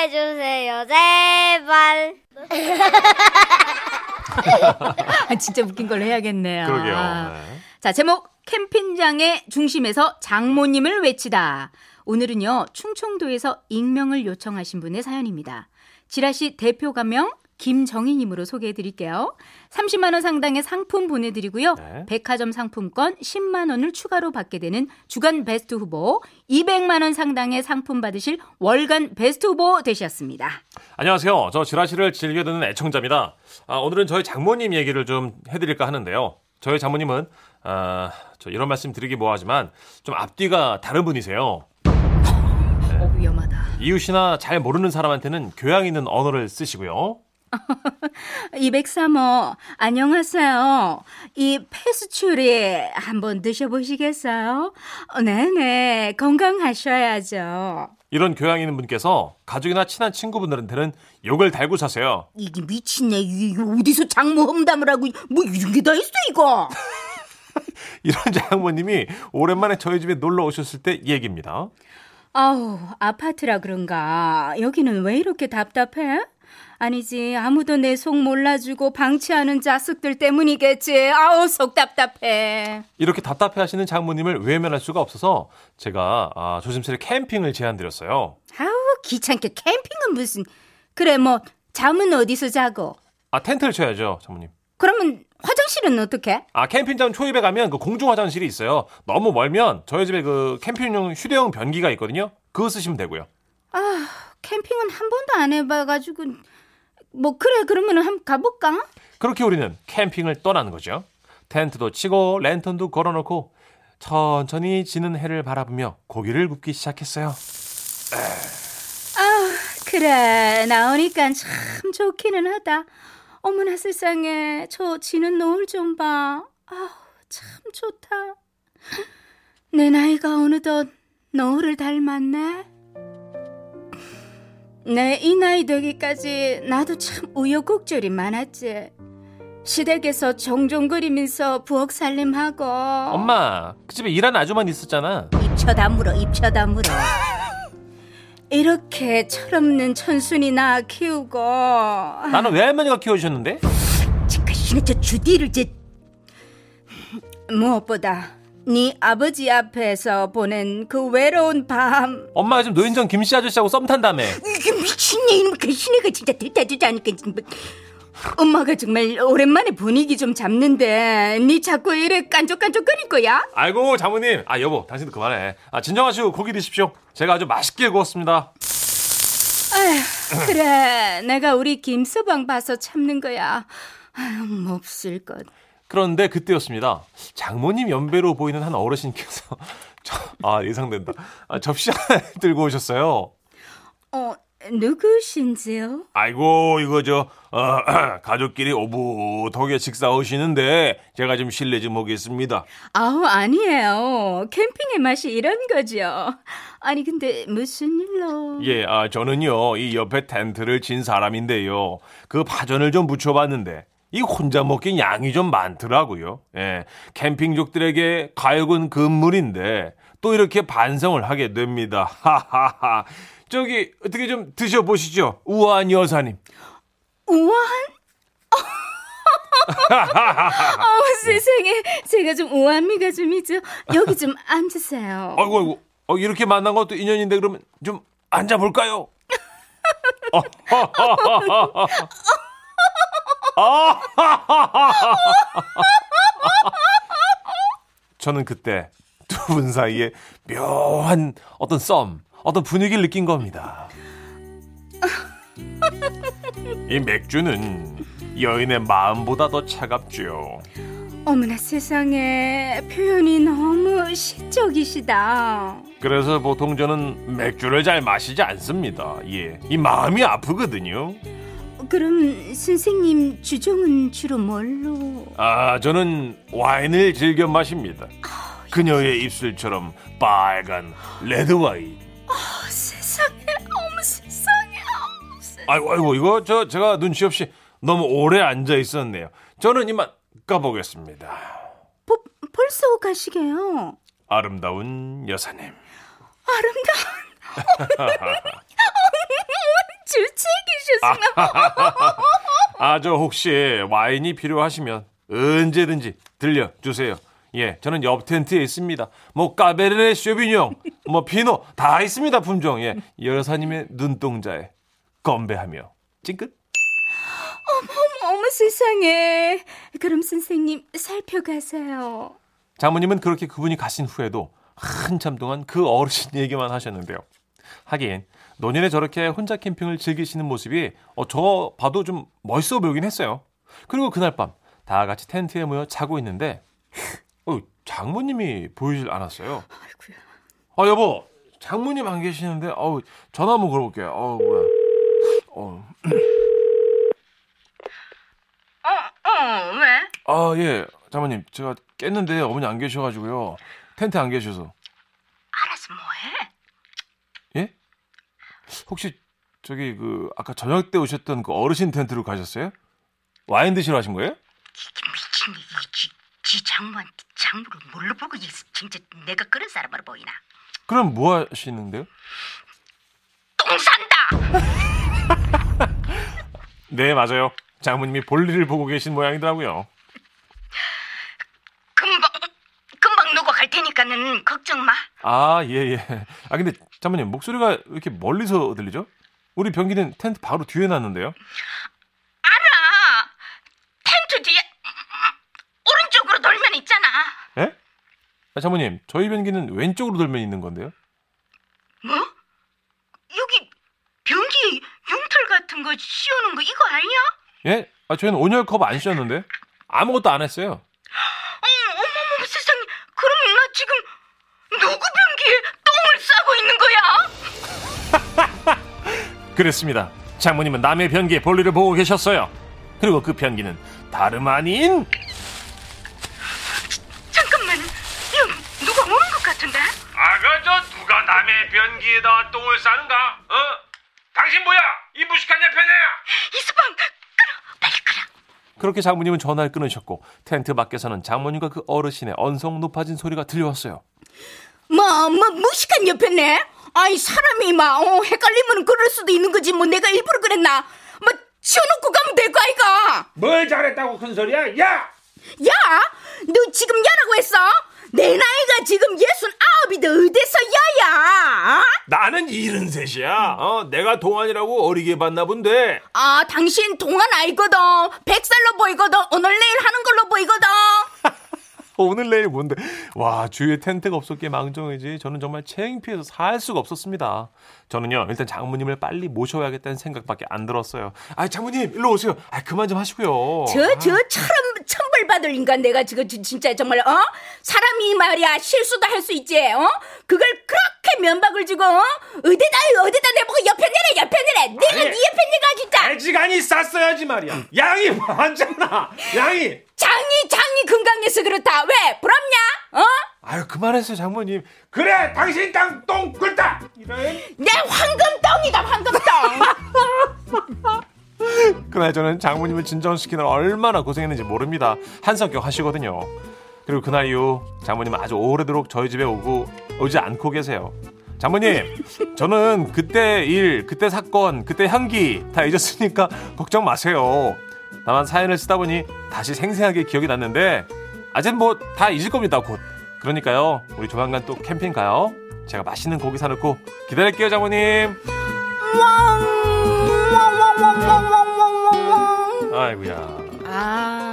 해주세요, 제발. 아, 진짜 웃긴 걸로 해야겠네요. 그러게요. 아. 네. 자, 제목 캠핑장의 중심에서 장모님을 외치다. 오늘은요, 충청도에서 익명을 요청하신 분의 사연입니다. 지라시 대표 가명 김정희님으로 소개해 드릴게요. 30만원 상당의 상품 보내드리고요. 네. 백화점 상품권 10만원을 추가로 받게 되는 주간 베스트 후보, 200만원 상당의 상품 받으실 월간 베스트 후보 되셨습니다. 안녕하세요. 저 지라시를 즐겨 듣는 애청자입니다. 아, 오늘은 저희 장모님 얘기를 좀 해드릴까 하는데요. 저희 장모님은 아, 저 이런 말씀 드리기 뭐하지만 좀 앞뒤가 다른 분이세요. 어, 위험하다. 이웃이나 잘 모르는 사람한테는 교양 있는 언어를 쓰시고요. 203호, 안녕하세요. 이 페스츄리 한번 드셔보시겠어요? 어, 네네, 건강하셔야죠. 이런 교양 있는 분께서 가족이나 친한 친구분들한테는 욕을 달고 사세요. 이게 미친네. 이게 어디서 장모 험담을 하고, 뭐 이런 게 다 있어, 이거. 이런 장모님이 오랜만에 저희 집에 놀러 오셨을 때 얘기입니다. 아우, 아파트라 그런가. 여기는 왜 이렇게 답답해? 아니지, 아무도 내 속 몰라주고 방치하는 자식들 때문이겠지. 아우, 속 답답해. 이렇게 답답해 하시는 장모님을 외면할 수가 없어서 제가 아, 조심스레 캠핑을 제안드렸어요. 아우, 귀찮게 캠핑은 무슨. 그래, 뭐, 잠은 어디서 자고? 아, 텐트를 쳐야죠, 장모님. 그러면 화장실은 어떻게? 아, 캠핑장 초입에 가면 그 공중 화장실이 있어요. 너무 멀면 저희 집에 그 캠핑용 휴대용 변기가 있거든요. 그거 쓰시면 되고요. 아, 캠핑은 한 번도 안 해봐가지고. 뭐, 그래, 그러면 한번 가볼까? 그렇게 우리는 캠핑을 떠나는 거죠. 텐트도 치고 랜턴도 걸어놓고 천천히 지는 해를 바라보며 고기를 굽기 시작했어요. 아, 그래, 나오니까 참 좋기는 하다. 어머나 세상에, 저 지는 노을 좀 봐. 아, 참 좋다. 내 나이가 어느덧 노을을 닮았네. 내 이 나이 되기까지 나도 참 우여곡절이 많았지. 시댁에서 종종 그리면서 부엌 살림하고. 엄마, 그 집에 일하는 아주만 있었잖아. 입쳐 다물어 입쳐 다물어 이렇게 철없는 천순이 나 키우고 나는 외할머니가 키워주셨는데? 지카시네 저 주디를 제 무엇보다 네 아버지 앞에서 보낸 그 외로운 밤 엄마가 지금 노인정 김씨 아저씨하고 썸 탄다며. 이게 미친네 이놈 그 시내가 진짜 들다 주지 않으니까 정말. 엄마가 정말 오랜만에 분위기 좀 잡는데 네 자꾸 이래 깐족깐족거릴 거야? 아이고, 장모님. 아, 여보, 당신도 그만해. 아, 진정하시고 고기 드십시오. 제가 아주 맛있게 구웠습니다. 아휴, 그래 내가 우리 김서방 봐서 참는 거야 아유 몹쓸 것 그런데 그때였습니다. 장모님 연배로 보이는 한 어르신께서 저, 아 예상된다. 아, 접시 하나 들고 오셨어요. 어, 누구신지요? 아이고 이거 저 어, 가족끼리 오붓하게 식사하시는데 제가 좀 실례 좀 하겠습니다. 아우, 아니에요. 캠핑의 맛이 이런 거죠. 아니, 근데 무슨 일로? 예, 아 저는요 이 옆에 텐트를 친 사람인데요. 그 파전을 좀 묻혀봤는데 이 혼자 먹긴 양이 좀 많더라고요. 예, 캠핑족들에게 가역은 금물인데 또 이렇게 반성을 하게 됩니다. 하하하. 저기 어떻게 좀 드셔보시죠, 우아한 여사님. 우아한? 어우, 세상에. 제가 좀 우아미가 좀 있죠. 여기 좀 앉으세요. 아이고 아이고 어, 이렇게 만난 것도 인연인데 그러면 좀 앉아볼까요? 저는 그때 두 분 사이에 묘한 어떤 썸, 어떤 분위기를 느낀 겁니다. 이 맥주는 여인의 마음보다 더 차갑죠. 어머나 세상에. 표현이 너무 시적이시다. 그래서 보통 저는 맥주를 잘 마시지 않습니다. 예. 이 마음이 아프거든요. 그럼 선생님 주종은 주로 뭘로? 아, 저는 와인을 즐겨 마십니다. 그녀의 입술처럼 빨간 레드 와인. 세상에. 어머 세상에. 어머, 세상에. 아이고, 아이고, 이거 저 제가 눈치 없이 너무 오래 앉아 있었네요. 저는 이만 가보겠습니다. 버, 벌써 가시게요? 아름다운 여사님. 아름다운 주책이셨으면 아, 저 혹시 와인이 필요하시면 언제든지 들려주세요. 예, 저는 옆 텐트에 있습니다. 뭐 Cabernet Sauvignon, 뭐 Pinot 다 있습니다 품종. 예, 여사님의 눈동자에 건배하며 찡긋. 어머 세상에. 그럼 선생님 살펴가세요. 장모님은 그렇게 그분이 가신 후에도 한참 동안 그 어르신 얘기만 하셨는데요. 하긴 노년에 저렇게 혼자 캠핑을 즐기시는 모습이 어, 저 봐도 좀 멋있어 보이긴 했어요. 그리고 그날 밤 다 같이 텐트에 모여 자고 있는데 어, 장모님이 보이질 않았어요. 아이고야. 아 여보 장모님 안 계시는데 어우 전화 한번 걸어볼게요. 어 뭐야. 어. 어, 왜? 아 예 장모님 제가 깼는데 어머니 안 계셔가지고요 텐트 안 계셔서 알아서 뭐해? 예? 혹시 저기 그 아까 저녁 때 오셨던 그 어르신 텐트로 가셨어요? 와인 드시러 하신 거예요? 미친 이, 지, 지 장모한테 장모를 뭘로 보고 있어? 진짜 내가 그런 사람으로 보이나? 그럼 뭐 하시는데요? 똥 산다! 네 맞아요 장모님이 볼일을 보고 계신 모양이더라고요 금방 금방 누구 갈 테니까는 걱정 마. 아 예 예 아 근데 장모님 목소리가 왜 이렇게 멀리서 들리죠? 우리 변기는 텐트 바로 뒤에 놨는데요 알아. 텐트 뒤에 음, 오른쪽으로 돌면 있잖아. 예? 아, 장모님 저희 변기는 왼쪽으로 돌면 있는 건데요 뭐? 여기 변기에 융털 같은 거 씌우는 거 이거 아니야? 예? 아 저희는 온열컵 안 씌웠는데 아무것도 안 했어요 어, 어머머 세상에. 그럼 나 지금 누구 변기에 똥을 싸고 있는 거야? 그랬습니다. 장모님은 남의 변기에 볼일을 보고 계셨어요. 그리고 그 변기는 다름 아닌 잠깐만. 여기 누가 오는 것 같은데? 아가 저 누가 남의 변기에다 똥을 싸는가? 어? 당신 뭐야? 이 무식한 내편애야! 이수방 끌어 빨리 끌어. 그렇게 장모님은 전화를 끊으셨고 텐트 밖에서는 장모님과 그 어르신의 언성 높아진 소리가 들려왔어요. 뭐, 뭐, 무식한 옆에네? 아이, 사람이 막, 어, 헷갈리면 그럴 수도 있는 거지. 뭐, 내가 일부러 그랬나? 뭐, 치워놓고 가면 될 거 아이가? 뭘 잘했다고 큰 소리야? 야! 야! 너 지금 야라고 했어? 내 나이가 지금 예순 아홉인데 어디서 야야? 나는 이른 셋이야. 어, 내가 동안이라고 어리게 봤나 본데. 아, 당신 동안 알거든. 백살로 보이거든. 오늘 내일 하는 걸로 보이거든. 오늘 내일 뭔데? 와 주위에 텐트가 없었기에 망정이지 저는 정말 창피해서 살 수가 없었습니다. 저는요 일단 장모님을 빨리 모셔야겠다는 생각밖에 안 들었어요. 아 장모님 일로 오세요. 아 그만 좀 하시고요. 저, 저, 처럼, 천벌받을 인간 내가 지금 지- 진짜 정말, 어? 사람이 말이야, 실수도 할 수 있지, 어? 그걸 그렇게 면박을 주고, 어? 어디다, 어디다 내보고 옆에 내래, 옆에 내래. 내가 아니, 네 옆에 내가 진짜. 애지간히 쌌어야지 말이야. 양이 많잖아. 양이. 장이, 장이 건강해서 그렇다. 왜? 부럽냐? 어? 아유 그만했어요 장모님. 그래 당신 땅똥 굴다. 이런. 내 황금덩이다, 황금덩. 그날 저는 장모님을 진정시키느라 얼마나 고생했는지 모릅니다. 한성격 하시거든요. 그리고 그날 이후 장모님은 아주 오래도록 저희 집에 오고 오지 않고 계세요. 장모님, 저는 그때 일, 그때 사건, 그때 향기 다 잊었으니까 걱정 마세요. 다만 사연을 쓰다 보니 다시 생생하게 기억이 났는데 아직 뭐다 잊을 겁니다, 곧. 그러니까요, 우리 조만간 또 캠핑 가요. 제가 맛있는 고기 사놓고 기다릴게요, 장모님. 아이고야. 아.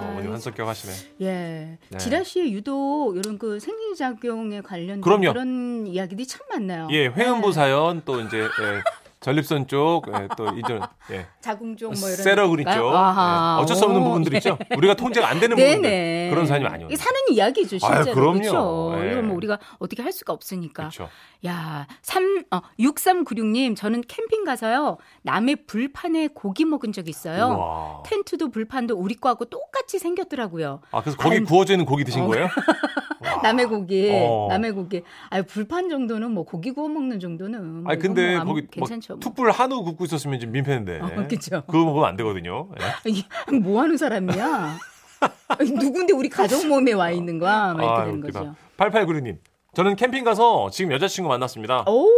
아, 어머니 환석격 하시네. 예. 네. 지라시에 유독 이런 그 생리작용에 관련된 그럼요. 그런 이야기들이 참 많나요? 예, 회음부 네. 사연 또 이제 예, 전립선 쪽, 예, 또 이전 예, 자궁종 뭐 이런 세러그리 쪽. 예, 어쩔 수 없는 오, 부분들 예. 있죠. 우리가 통제가 안 되는 부분들. 그런 사연이 많이. 이게 사는 이야기죠, 실제로. 그럼요. 그렇죠. 예. 이건 뭐 우리가 어떻게 할 수가 없으니까. 그렇죠. 야, 3, 어, 6396님, 저는 캠핑 가서요, 남의 불판에 고기 먹은 적 있어요. 와. 텐트도 불판도 우리 거하고 똑같이 생겼더라고요. 아 그래서 거기 아유. 구워져 있는 고기 드신 어. 거예요? 와. 남의 고기, 어. 남의 고기. 아유, 불판 정도는 뭐 고기 구워 먹는 정도는. 뭐 아니 근데 뭐 거기 괜찮죠. 막 뭐. 툭불 한우 굽고 있었으면 좀 민폐인데. 어, 그쵸. 그거 먹으면 안 되거든요. 예. 뭐 하는 사람이야? 누군데 우리 가족 모임에 와 있는 거야? 막 이렇게 아, 되는 웃기다. 거죠. 8896님. 저는 캠핑 가서 지금 여자친구 만났습니다. 오,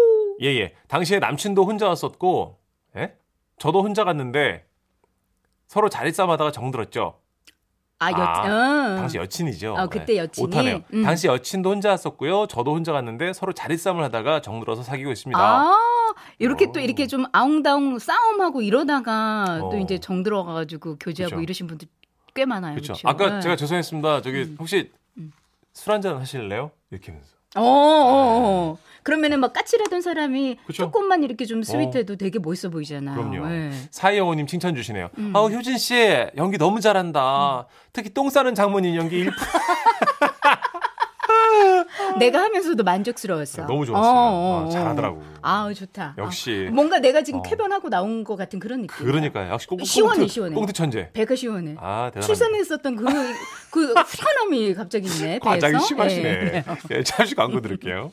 예, 예. 당시에 남친도 혼자 왔었고, 예? 저도 혼자 갔는데 서로 자리 싸움하다가 정들었죠. 아, 여, 아, 어. 당시 여친이죠. 어, 그때 네. 여친이? 오타네요. 음. 당시 여친도 혼자 왔었고요. 저도 혼자 갔는데 서로 자리싸움을 하다가 정들어서 사귀고 있습니다. 아, 이렇게 어. 또 이렇게 좀 아웅다웅 싸움하고 이러다가 또 어. 이제 정 들어가가지고 교제하고 그쵸. 이러신 분들 꽤 많아요. 그렇죠. 아까 네. 제가 죄송했습니다. 저기 음. 혹시 음. 술 한잔 하실래요? 이렇게 하면서. 어, 어, 어. 그러면은 막 까칠하던 사람이 그쵸. 조금만 이렇게 좀 스윗해도 되게 멋있어 보이잖아요. 그럼요. 네. 사이영호님 칭찬 주시네요. 음. 아우 효진 씨 연기 너무 잘한다. 특히 똥 싸는 장모님 연기 일 내가 하면서도 만족스러웠어. 너무 좋았어요. 어, 어, 아, 어. 잘하더라고. 아, 좋다. 역시. 아, 뭔가 내가 지금 어. 쾌변하고 나온 것 같은 그런 느낌. 그러니까요. 역시 꽁, 시원해, 꽁트, 시원해. 꽁트 천재. 배가 시원해. 아 대단합니다. 출산했었던 그, 그 후련함이 갑자기 있네. 과장이. 심하시네. 예. 예, 잠시 광고 드릴게요.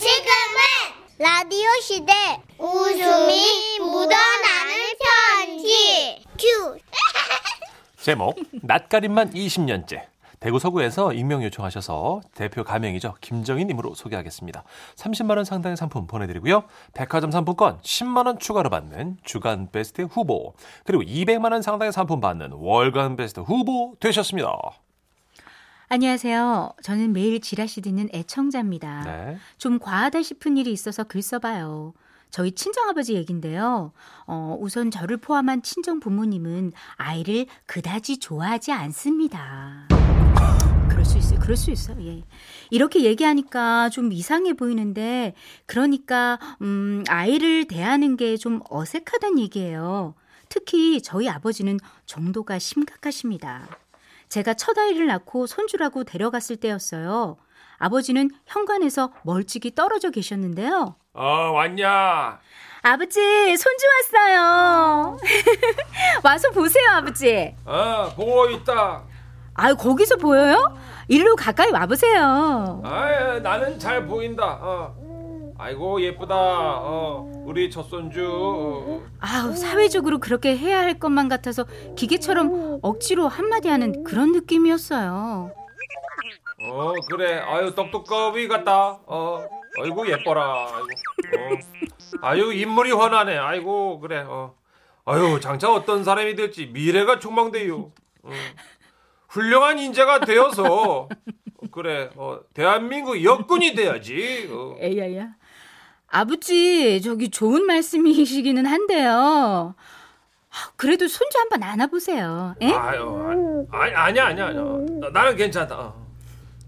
지금은 라디오 시대 웃음이 묻어나는 편지 큐 제목 낯가림만 20년째 대구 서구에서 익명 요청하셔서 대표 가명이죠 김정희님으로 소개하겠습니다. 30만 원 상당의 상품 보내드리고요. 백화점 상품권 10만 원 추가로 받는 주간 베스트 후보 그리고 200만 원 상당의 상품 받는 월간 베스트 후보 되셨습니다. 안녕하세요. 저는 매일 지라시 듣는 애청자입니다. 네. 좀 과하다 싶은 일이 있어서 글 써봐요. 저희 친정아버지 얘긴데요. 어, 우선 저를 포함한 친정 부모님은 아이를 그다지 좋아하지 않습니다. 그럴 수 있어요. 그럴 수 있어요. 예. 이렇게 얘기하니까 좀 이상해 보이는데, 그러니까, 음, 아이를 대하는 게 좀 어색하단 얘기예요. 특히 저희 아버지는 정도가 심각하십니다. 제가 첫 아이를 낳고 손주라고 데려갔을 때였어요. 아버지는 현관에서 멀찍이 떨어져 계셨는데요. 어 왔냐? 아버지, 손주 왔어요. 와서 보세요, 아버지. 어 보고 있다. 아유, 거기서 보여요? 일로 가까이 와보세요. 아 나는 잘 보인다. 어. 아이고 예쁘다. 어 우리 첫 손주. 아우, 사회적으로 그렇게 해야 할 것만 같아서 기계처럼 억지로 한마디 하는 그런 느낌이었어요. 어 그래 아유 똑똑거위 같다 어 아이고 예뻐라 아이고 어. 아유 인물이 훤하네 아이고 그래 어 아유 장차 어떤 사람이 될지 미래가 촉망돼요 어. 훌륭한 인재가 되어서 그래 어 대한민국 여군이 돼야지 어. 에이야야. 아버지, 저기 좋은 말씀이시기는 한데요. 아, 그래도 손주 한번 안아보세요. 예? 아유 아니 아니야 아니야 아니야 나, 나는 괜찮다. 어,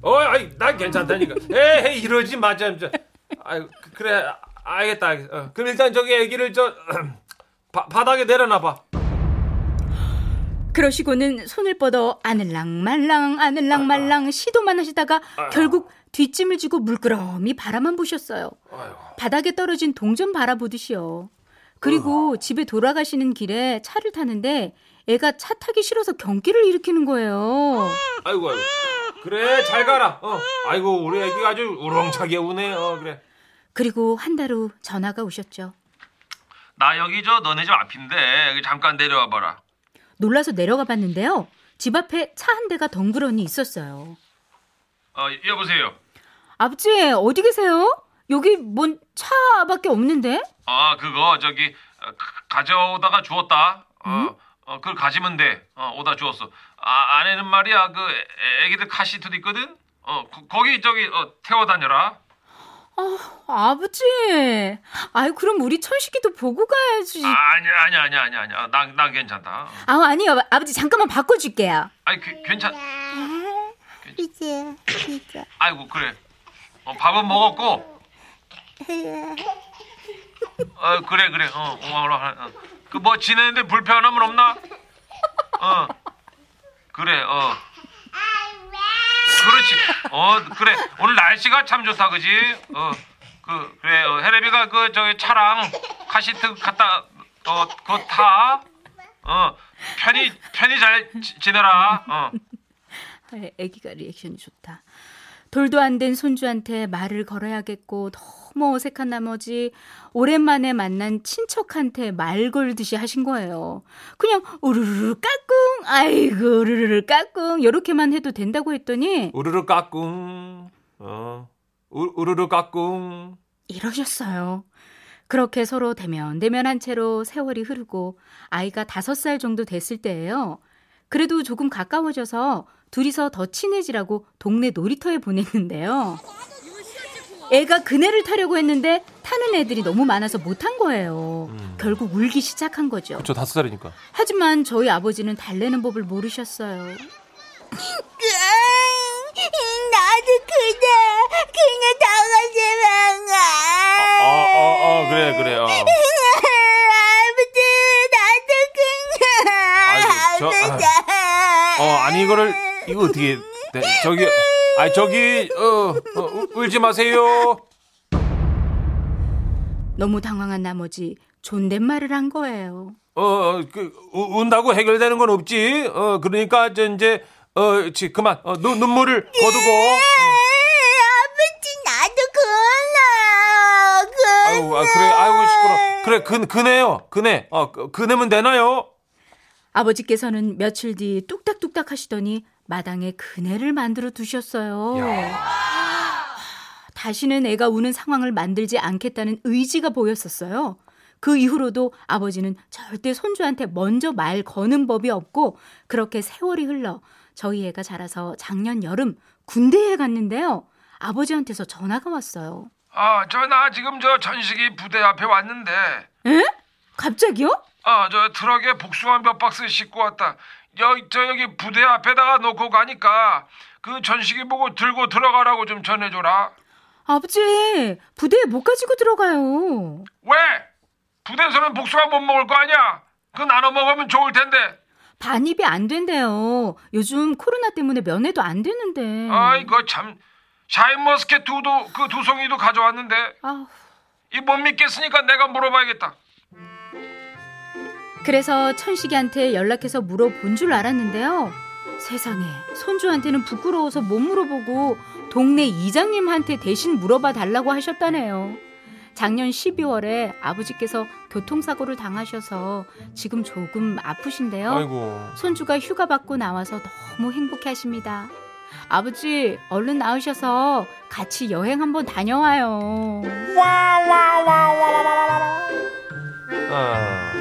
어 아이 난 괜찮다니까. 에이 이러지 마자 진짜 아유 그- 그래 알겠다 알겠다 어, 그럼 일단 저기 애기를 저 바, 바닥에 내려놔봐. 그러시고는 손을 뻗어 아늘랑 말랑 아늘랑 말랑 시도만 하시다가 결국 뒷짐을 지고 물끄러미 바라만 보셨어요. 아유. 바닥에 떨어진 동전 바라보듯이요. 그리고 집에 돌아가시는 길에 차를 타는데 애가 차 타기 싫어서 경기를 일으키는 거예요. 아이고 아이고 그래 잘 가라 어 아이고 우리 애기가 아주 우렁차게 우네 어 그래 그리고 한 달 후 전화가 오셨죠. 나 여기 저 너네 집 앞인데 여기 잠깐 내려와 봐라. 놀라서 내려가 봤는데요. 집 앞에 차 한 대가 덩그러니 있었어요. 어 여보세요. 아버지, 어디 계세요? 여기 뭔 차밖에 없는데? 아 그거 저기 어, 가- 가져오다가 주웠다. 어, 어 그걸 가지면 돼. 어 오다 주웠어. 아 안에는 말이야 그 애- 애기들 카시트도 있거든. 어 거, 거기 저기 어, 태워 다녀라. 아버지. 아유, 그럼 우리 천식이도 보고 가야지. 아, 아니야 아니야 아니야 아니야 아니야. 난 난 괜찮다. 아, 아니요. 아버지, 잠깐만 바꿔줄게요. 아니 그, 괜찮. 이제 이제 아이고 그래. 어, 밥은 먹었고. 어 그래 그래. 어 오마로 그뭐 지내는데 불편함은 없나? 어 그래 어. 그렇지. 어 그래 오늘 날씨가 참 좋다 그지? 어 그 그래 어, 해레비가 그 저기 차랑 카시트 갖다 어 그거 타. 어 편히 편히 잘 지, 지내라. 어. 애- 애기가 리액션이 좋다. 돌도 안 된 손주한테 말을 걸어야겠고 너무 어색한 나머지 오랜만에 만난 친척한테 말 걸듯이 하신 거예요. 그냥 우르르 까꿍 아이고 우르르 까꿍 요렇게만 해도 된다고 했더니 우르르 까꿍 어 우, 우르르 까꿍 이러셨어요. 그렇게 서로 대면 대면한 채로 세월이 흐르고 아이가 다섯 살 정도 됐을 때예요. 그래도 조금 가까워져서 둘이서 더 친해지라고 동네 놀이터에 보냈는데요. 애가 그네를 타려고 했는데 타는 애들이 너무 많아서 못한 거예요. 결국 울기 시작한 거죠. 그쵸, 다섯 살이니까. 하지만 저희 아버지는 달래는 법을 모르셨어요. 아니, 이거를, 이거 어떻게, 네, 저기, 아니, 저기, 어, 어, 울- 울지 마세요. 너무 당황한 나머지 존댓말을 한 거예요. 어, 어, 그, 우- 운다고 해결되는 건 없지. 어, 그러니까, 저, 이제, 어, 지, 그만, 어, 눈, 눈물을 거두고. 어. 아버지 나도 그나 그 아이고, 아, 그래, 아이고, 시끄러. 그래, 그, 그네요. 그네. 어, 그- 그네면 되나요? 아버지께서는 며칠 뒤 뚝딱뚝딱 하시더니 마당에 그네를 만들어 두셨어요. 다시는 애가 우는 상황을 만들지 않겠다는 의지가 보였었어요. 그 이후로도 아버지는 절대 손주한테 먼저 말 거는 법이 없고 그렇게 세월이 흘러 저희 애가 자라서 작년 여름 군대에 갔는데요. 아버지한테서 전화가 왔어요. 아, 저 나 지금 저 전식이 부대 앞에 왔는데, 에? 갑자기요? 아, 저 트럭에 복숭아 몇 박스 싣고 왔다. 여기 저 여기 부대 앞에다가 놓고 가니까 그 전식이 보고 들고 들어가라고 좀 전해줘라. 아버지, 부대에 못 가지고 들어가요. 왜? 부대에서는 복숭아 못 먹을 거 아니야? 그 나눠 먹으면 좋을 텐데. 반입이 안 된대요. 요즘 코로나 때문에 면회도 안 되는데. 아이고 참. 샤인머스켓 두도 그 두 송이도 가져왔는데 아우. 이못 믿겠으니까 내가 물어봐야겠다. 그래서 천식이한테 연락해서 물어본 줄 알았는데요. 세상에 손주한테는 부끄러워서 못 물어보고 동네 이장님한테 대신 물어봐 달라고 하셨다네요. 작년 12월에 아버지께서 교통사고를 당하셔서 지금 조금 아프신데요. 아이고. 손주가 휴가 받고 나와서 너무 행복해 하십니다. 아버지, 얼른 나으셔서 같이 여행 한번 다녀와요. 아, 아,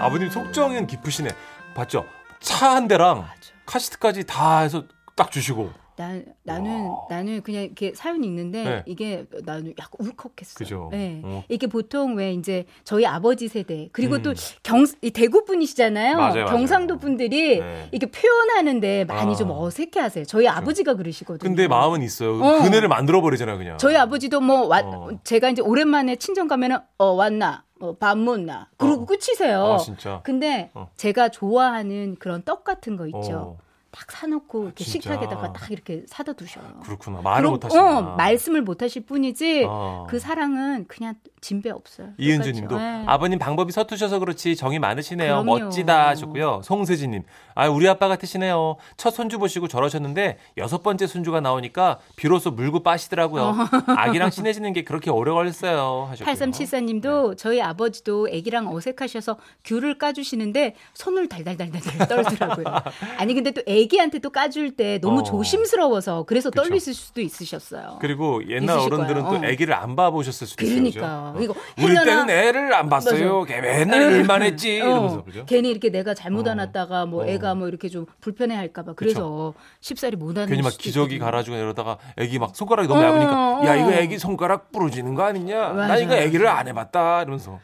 아버님 속정은 깊으시네. 봤죠? 차 한 대랑 맞아. 카시트까지 다 해서 딱 주시고. 나, 나는 나는 그냥 이렇게 사연 읽는데 네. 이게 나는 약간 울컥했어요. 그죠. 네. 어. 이게 보통 왜 이제 저희 아버지 세대 그리고 음. 또경 대구 분이시잖아요. 맞아요, 맞아요. 경상도 분들이 네. 이렇게 표현하는데 많이 아. 좀 어색해하세요. 저희 아버지가 그러시거든요. 근데 마음은 있어요. 어. 그네를 만들어 버리잖아요, 그냥. 저희 아버지도 뭐 왔, 어. 제가 이제 오랜만에 친정 가면은 어 왔나 어, 밥 먹나 그러고 어. 끝이세요. 아, 진짜. 근데 어. 제가 좋아하는 그런 떡 같은 거 있죠. 어, 딱 사놓고 이렇게 진짜. 식탁에다가 딱 이렇게 사다 두셔요. 그렇구나. 말을 못 하시나. 어, 말씀을 못 하실 뿐이지 어. 그 사랑은 그냥 진배 없어요. 이은주 님도. 네. 아버님 방법이 서투셔서 그렇지 정이 많으시네요. 그럼요. 멋지다 하셨고요. 송세진 님. 아, 우리 아빠 같으시네요. 첫 손주 보시고 저러셨는데 여섯 번째 손주가 나오니까 비로소 물고 빠시더라고요. 아기랑 친해지는 게 그렇게 오래 걸렸어요. 하셨고요. 8374 님도 네. 저희 아버지도 애기랑 어색하셔서 귤을 까주시는데 손을 달달달달 떨더라고요. 아니 근데 또 애 기한테 또 까줄 때 너무 어. 조심스러워서 그래서 그쵸. 떨리실 수도 있으셨어요. 그리고 옛날 어른들은 거예요. 또 어. 아기를 안 봐보셨을 수도 있어요. 그러니까 그죠? 이거 우리 때는 애를 안 봤어요. 걔 맨날 일만 했지. 이러면서 어, 그죠? 괜히 이렇게 내가 잘못 어. 안았다가 뭐 어. 애가 뭐 이렇게 좀 불편해할까봐 그래서 쉽사리 못 안는 괜히 막 기저귀 있거든요. 갈아주고 이러다가 애기 막 손가락이 너무 어, 얇으니까 야 어. 이거 애기 손가락 부러지는 거 아니냐? 나 맞아. 이거 애기를 안 해봤다 이러면서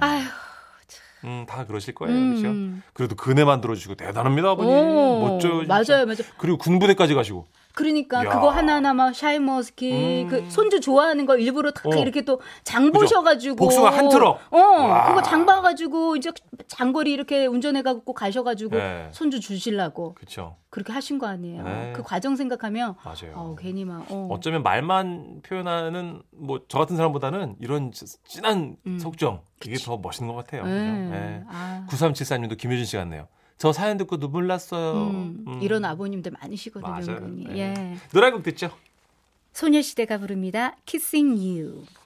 아휴, 음, 다 그러실 거예요, 음. 그렇죠? 그래도 그네 만들어 주시고 대단합니다, 아버님. 오, 멋져. 진짜. 맞아요, 맞아요. 그리고 군부대까지 가시고. 그러니까 야. 그거 하나하나 막 샤인머스켓 음. 그 손주 좋아하는 거 일부러 다 어. 이렇게 또 장 보셔가지고 복숭아 한 트럭. 어 와. 그거 장 봐가지고 이제 장거리 이렇게 운전해가지고 가셔가지고 네. 손주 주시려고 그렇죠. 그렇게 하신 거 아니에요. 네. 그 과정 생각하면 맞아요. 어, 괜히 막 어. 어쩌면 말만 표현하는 뭐 저 같은 사람보다는 이런 진- 진한 음. 속정 이게 더 멋있는 것 같아요. 그죠? 네. 네. 아, 9374님도 김효진 씨 같네요. 저 사연 듣고 눈물 났어요. 음, 음. 이런 아버님들 많으시거든요. 맞아요. 네. 예. 노래 한곡 듣죠. 소녀시대가 부릅니다. Kissing You.